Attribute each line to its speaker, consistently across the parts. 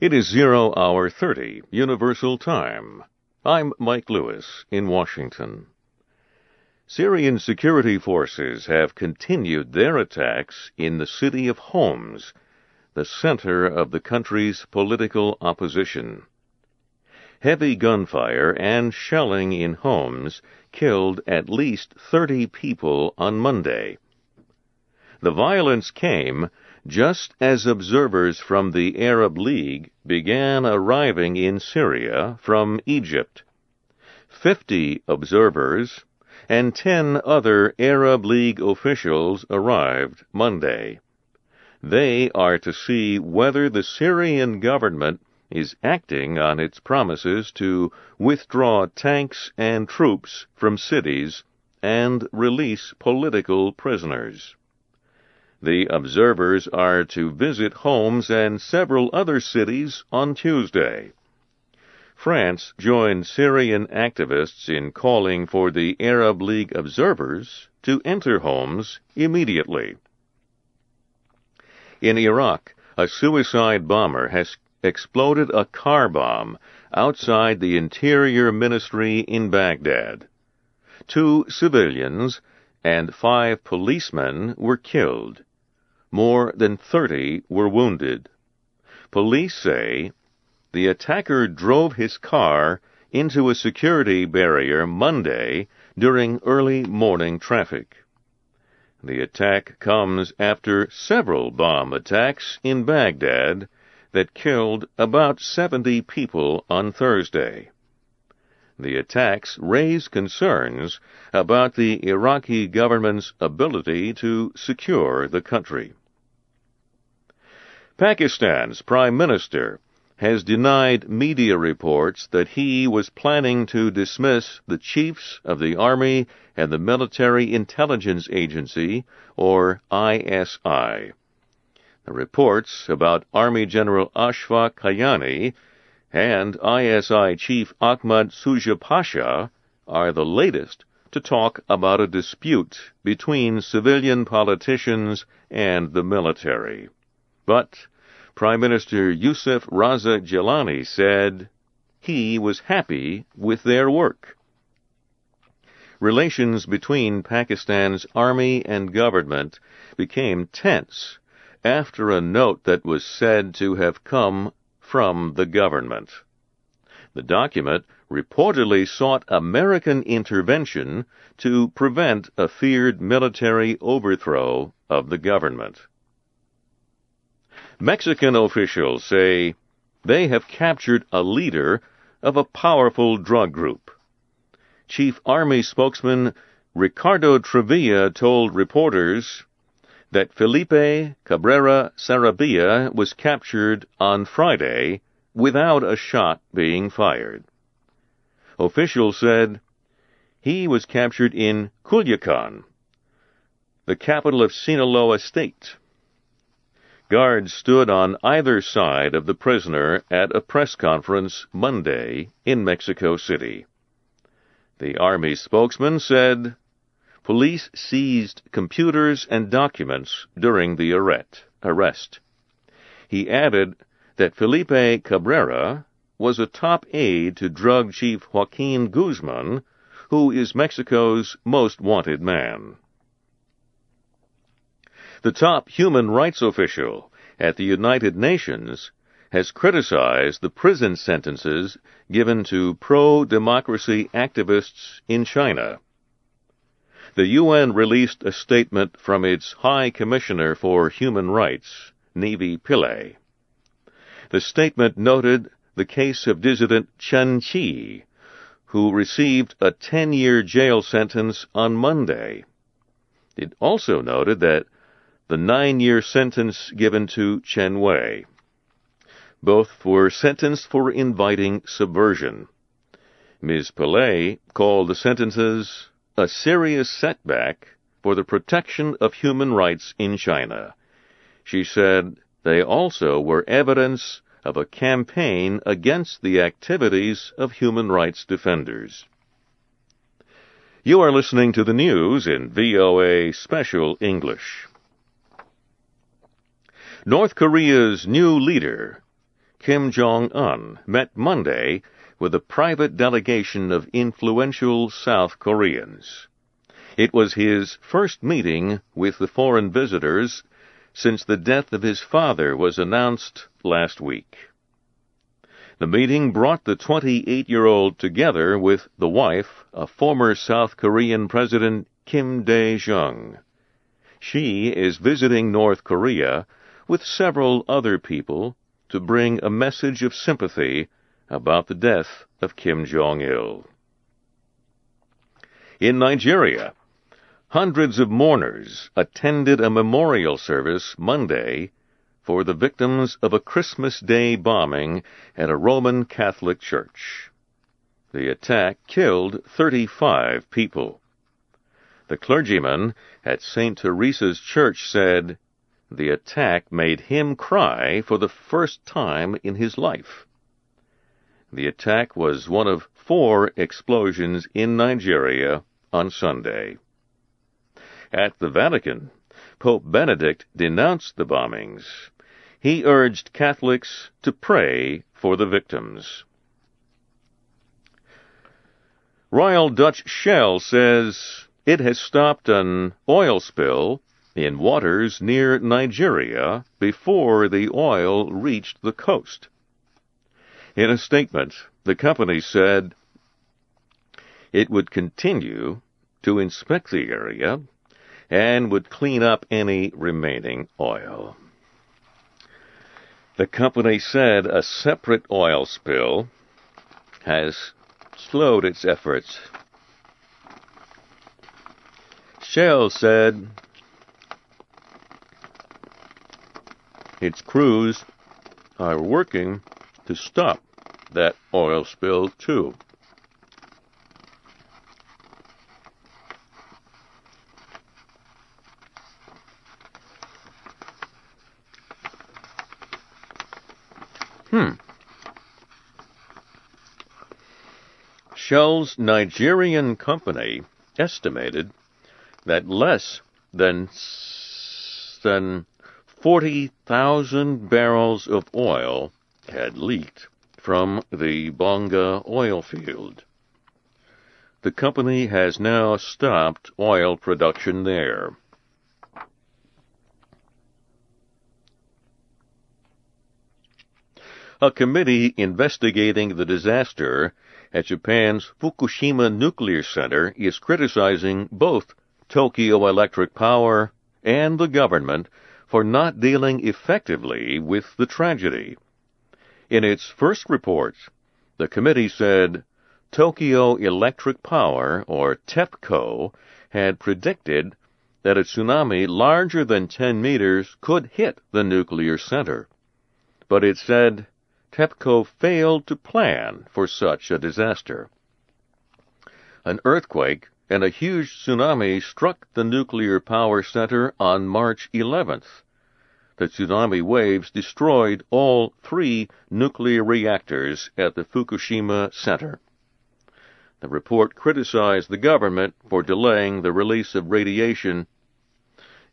Speaker 1: It is zero hour 30 Universal Time. I'm Mike Lewis in Washington. Syrian security forces have continued their attacks in the city of Homs, the center of the country's political opposition. Heavy gunfire and shelling in Homs killed at least 30 people on Monday. The violence came just as observers from the Arab League began arriving in Syria from Egypt. Fifty observers and ten other Arab League officials arrived Monday. They are to see whether the Syrian government is acting on its promises to withdraw tanks and troops from cities and release political prisoners. The observers are to visit Homs and several other cities on Tuesday. France joined Syrian activists in calling for the Arab League observers to enter Homs immediately. In Iraq, a suicide bomber has exploded a car bomb outside the Interior Ministry in Baghdad. Two civilians and five policemen were killed. More than 30 were wounded. Police say the attacker drove his car into a security barrier Monday during early morning traffic. The attack comes after several bomb attacks in Baghdad that killed about 70 people on Thursday. The attacks raise concerns about the Iraqi government's ability to secure the country. Pakistan's Prime Minister has denied media reports that he was planning to dismiss the chiefs of the Army and the Military Intelligence Agency, or ISI. The reports about Army General Ashfaq Kayani and ISI Chief Ahmad Shuja Pasha are the latest to talk about a dispute between civilian politicians and the military. But Prime Minister Yusuf Raza Gilani said he was happy with their work. Relations between Pakistan's army and government became tense after a note that was said to have come from the government. The document reportedly sought American intervention to prevent a feared military overthrow of the government. Mexican officials say they have captured a leader of a powerful drug group. Chief Army spokesman Ricardo Trevilla told reporters that Felipe Cabrera Sarabia was captured on Friday without a shot being fired. Officials said he was captured in Culiacan, the capital of Sinaloa State. Guards stood on either side of the prisoner at a press conference Monday in Mexico City. The Army spokesman said police seized computers and documents during the arrest. He added that Felipe Cabrera was a top aide to drug chief Joaquin Guzman, who is Mexico's most wanted man. The top human rights official at the United Nations has criticized the prison sentences given to pro democracy activists in China. The UN released a statement from its High Commissioner for Human Rights, Navi Pillay. The statement noted the case of dissident Chen Xi, who received a 10 year jail sentence on Monday. It also noted that the nine year sentence given to Chen Wei. Both were sentenced for inviting subversion. Ms. Pillay called the sentences a serious setback for the protection of human rights in China. She said they also were evidence of a campaign against the activities of human rights defenders. You are listening to the news in VOA Special English. North Korea's new leader, Kim Jong un met Monday with a private delegation of influential South Koreans. It was his first meeting with the foreign visitors since the death of his father was announced last week. The meeting brought the 28 year old together with the wife of former South Korean President Kim Dae Jung. She is visiting North Korea with several other people to bring a message of sympathy about the death of Kim Jong il. In Nigeria, hundreds of mourners attended a memorial service Monday for the victims of a Christmas Day bombing at a Roman Catholic church. The attack killed 35 people. The clergyman at St. Teresa's Church said, The attack made him cry for the first time in his life. The attack was one of four explosions in Nigeria on Sunday. At the Vatican, Pope Benedict denounced the bombings he urged Catholics to pray for the victims. Royal Dutch Shell says it has stopped an oil spill in waters near Nigeria before the oil reached the coast. In a statement, the company said it would continue to inspect the area and would clean up any remaining oil. The company said a separate oil spill has slowed its efforts. Shell said its crews are working to stop that oil spill too. Hmm. Shell's Nigerian company estimated that less than than 40,000 barrels of oil had leaked from the Bonga oil field. The company has now stopped oil production there. A committee investigating the disaster at Japan's Fukushima Nuclear Center is criticizing both Tokyo Electric Power and the government for not dealing effectively with the tragedy. In its first report, the committee said Tokyo Electric Power, or TEPCO, had predicted that a tsunami larger than 10 meters could hit the nuclear center. But it said TEPCO failed to plan for such a disaster. An earthquake and a huge tsunami struck the nuclear power center on March 11th. The tsunami waves destroyed all three nuclear reactors at the Fukushima center. The report criticized the government for delaying the release of radiation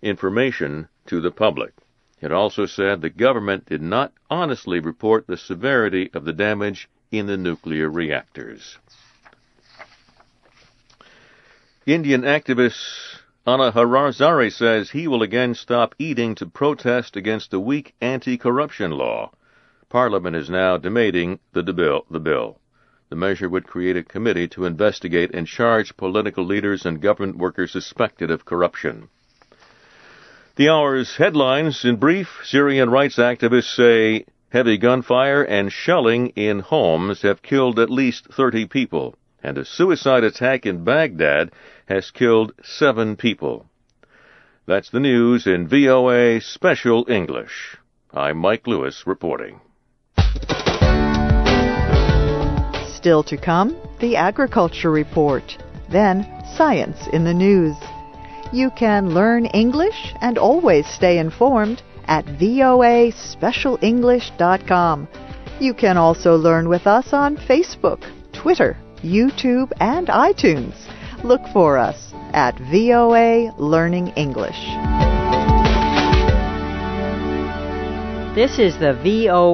Speaker 1: information to the public. It also said the government did not honestly report the severity of the damage in the nuclear reactors. Indian activist Anna Hazare says he will again stop eating to protest against the weak anti-corruption law. Parliament is now debating the bill. The bill. The measure would create a committee to investigate and charge political leaders and government workers suspected of corruption. The hour's headlines in brief Syrian rights activists say heavy gunfire and shelling in Homs have killed at least 30 people, and a suicide attack in Baghdad has killed seven people. That's the news in VOA Special English. I'm Mike Lewis reporting.
Speaker 2: Still to come, the Agriculture Report. Then, Science in the News. You can learn English and always stay informed at voaspecialenglish.com. You can also learn with us on Facebook, Twitter, YouTube, and iTunes. Look for us at VOA Learning English.
Speaker 3: This is the VOA